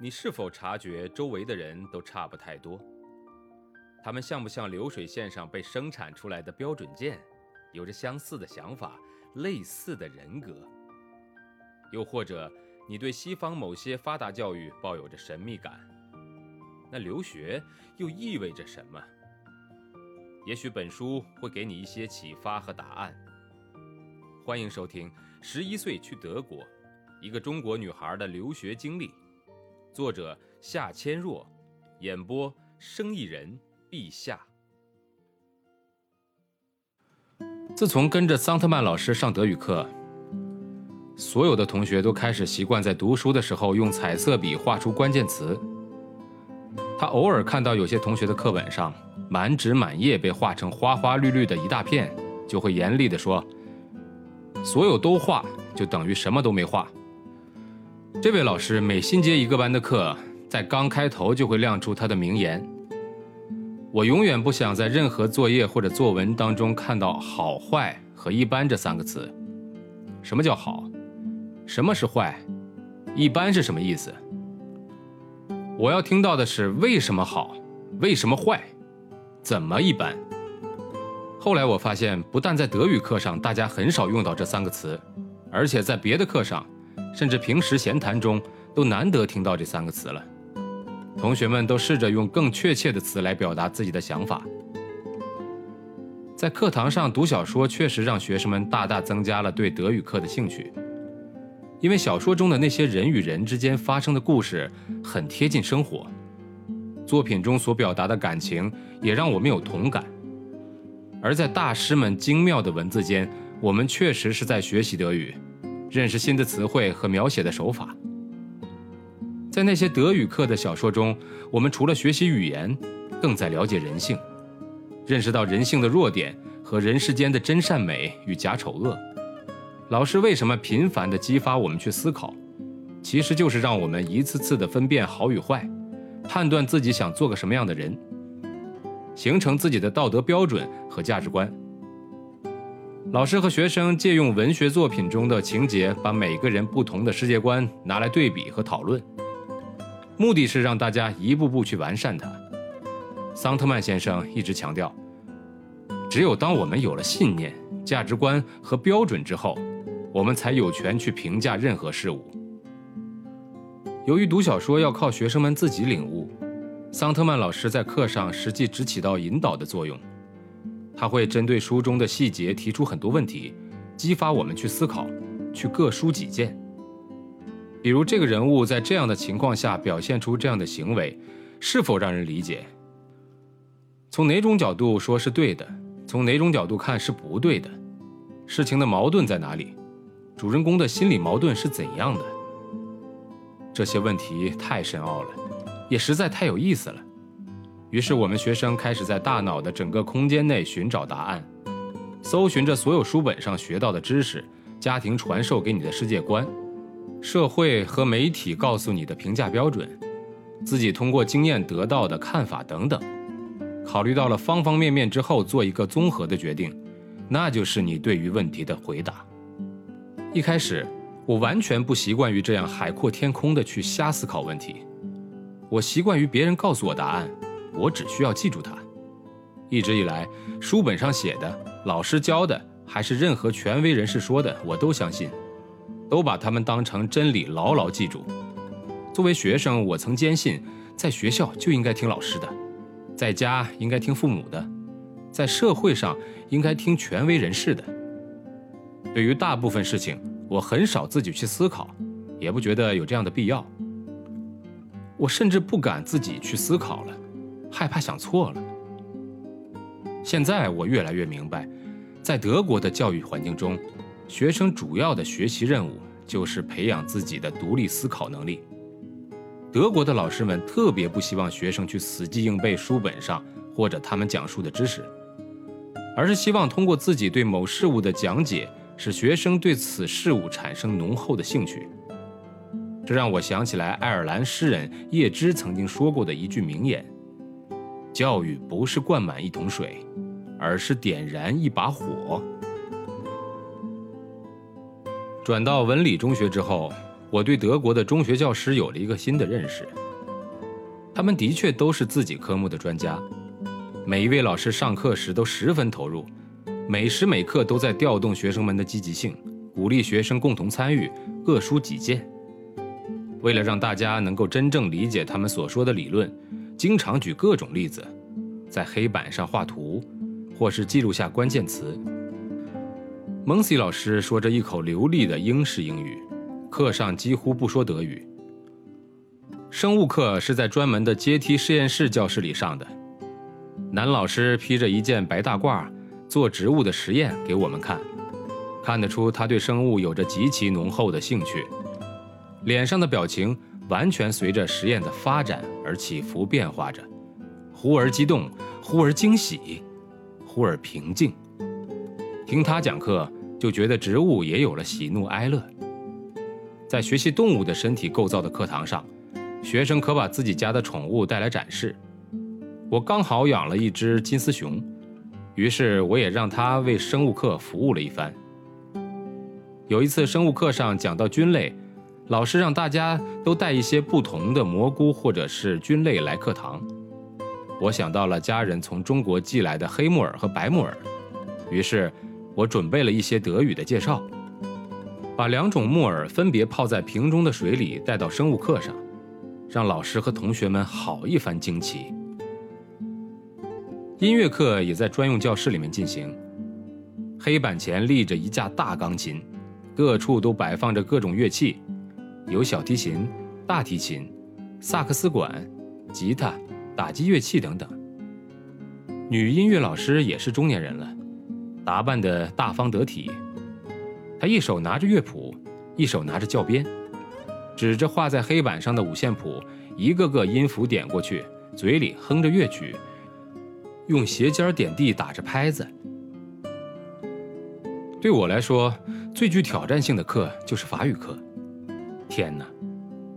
你是否察觉周围的人都差不太多？他们像不像流水线上被生产出来的标准件，有着相似的想法、类似的人格？又或者，你对西方某些发达教育抱有着神秘感？那留学又意味着什么？也许本书会给你一些启发和答案。欢迎收听《十一岁去德国：一个中国女孩的留学经历》。作者夏千若，演播生意人陛下。自从跟着桑特曼老师上德语课，所有的同学都开始习惯在读书的时候用彩色笔画出关键词。他偶尔看到有些同学的课本上满纸满页被画成花花绿绿的一大片，就会严厉地说：“所有都画，就等于什么都没画。”这位老师每新接一个班的课，在刚开头就会亮出他的名言：“我永远不想在任何作业或者作文当中看到‘好坏’和‘一般’这三个词。什么叫好？什么是坏？一般是什么意思？我要听到的是为什么好，为什么坏，怎么一般？后来我发现，不但在德语课上大家很少用到这三个词，而且在别的课上。”甚至平时闲谈中都难得听到这三个词了。同学们都试着用更确切的词来表达自己的想法。在课堂上读小说，确实让学生们大大增加了对德语课的兴趣，因为小说中的那些人与人之间发生的故事很贴近生活，作品中所表达的感情也让我们有同感。而在大师们精妙的文字间，我们确实是在学习德语。认识新的词汇和描写的手法，在那些德语课的小说中，我们除了学习语言，更在了解人性，认识到人性的弱点和人世间的真善美与假丑恶。老师为什么频繁地激发我们去思考？其实就是让我们一次次地分辨好与坏，判断自己想做个什么样的人，形成自己的道德标准和价值观。老师和学生借用文学作品中的情节，把每个人不同的世界观拿来对比和讨论，目的是让大家一步步去完善它。桑特曼先生一直强调，只有当我们有了信念、价值观和标准之后，我们才有权去评价任何事物。由于读小说要靠学生们自己领悟，桑特曼老师在课上实际只起到引导的作用。他会针对书中的细节提出很多问题，激发我们去思考，去各抒己见。比如，这个人物在这样的情况下表现出这样的行为，是否让人理解？从哪种角度说是对的？从哪种角度看是不对的？事情的矛盾在哪里？主人公的心理矛盾是怎样的？这些问题太深奥了，也实在太有意思了。于是，我们学生开始在大脑的整个空间内寻找答案，搜寻着所有书本上学到的知识、家庭传授给你的世界观、社会和媒体告诉你的评价标准、自己通过经验得到的看法等等。考虑到了方方面面之后，做一个综合的决定，那就是你对于问题的回答。一开始，我完全不习惯于这样海阔天空的去瞎思考问题，我习惯于别人告诉我答案。我只需要记住它。一直以来，书本上写的、老师教的，还是任何权威人士说的，我都相信，都把他们当成真理，牢牢记住。作为学生，我曾坚信，在学校就应该听老师的，在家应该听父母的，在社会上应该听权威人士的。对于大部分事情，我很少自己去思考，也不觉得有这样的必要。我甚至不敢自己去思考了。害怕想错了。现在我越来越明白，在德国的教育环境中，学生主要的学习任务就是培养自己的独立思考能力。德国的老师们特别不希望学生去死记硬背书本上或者他们讲述的知识，而是希望通过自己对某事物的讲解，使学生对此事物产生浓厚的兴趣。这让我想起来爱尔兰诗人叶芝曾经说过的一句名言。教育不是灌满一桶水，而是点燃一把火。转到文理中学之后，我对德国的中学教师有了一个新的认识。他们的确都是自己科目的专家，每一位老师上课时都十分投入，每时每刻都在调动学生们的积极性，鼓励学生共同参与，各抒己见。为了让大家能够真正理解他们所说的理论，经常举各种例子，在黑板上画图，或是记录下关键词。蒙西老师说着一口流利的英式英语，课上几乎不说德语。生物课是在专门的阶梯实验室教室里上的。男老师披着一件白大褂，做植物的实验给我们看，看得出他对生物有着极其浓厚的兴趣，脸上的表情完全随着实验的发展而起伏变化着，忽而激动，忽而惊喜，忽而平静。听他讲课，就觉得植物也有了喜怒哀乐。在学习动物的身体构造的课堂上。学生可把自己家的宠物带来展示。我刚好养了一只金丝熊，于是我也让它为生物课服务了一番。有一次生物课上讲到菌类，老师让大家都带一些不同的蘑菇或者是菌类来课堂。我想到了家人从中国寄来的黑木耳和白木耳，于是我准备了一些德语的介绍，把两种木耳分别泡在瓶中的水里带到生物课上。让老师和同学们好一番惊奇。音乐课也在专用教室里面进行，黑板前立着一架大钢琴，各处都摆放着各种乐器，有小提琴、大提琴、萨克斯管、吉他、打击乐器等等。女音乐老师也是中年人了，打扮的大方得体，她一手拿着乐谱，一手拿着教鞭。指着画在黑板上的五线谱，一个个音符点过去，嘴里哼着乐曲，用鞋尖点地打着拍子。对我来说，最具挑战性的课就是法语课。天哪，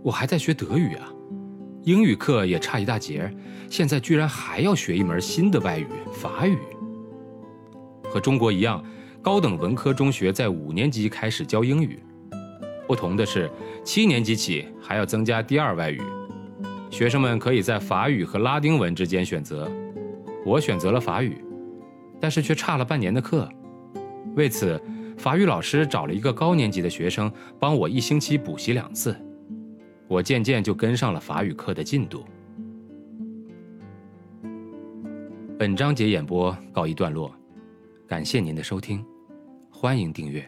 我还在学德语啊！英语课也差一大截，现在居然还要学一门新的外语——法语。和中国一样，高等文科中学在五年级开始教英语。不同的是，七年级起还要增加第二外语，学生们可以在法语和拉丁文之间选择。我选择了法语，但是却差了半年的课。为此，法语老师找了一个高年级的学生帮我一星期补习两次，我渐渐就跟上了法语课的进度。本章节演播告一段落，感谢您的收听，欢迎订阅。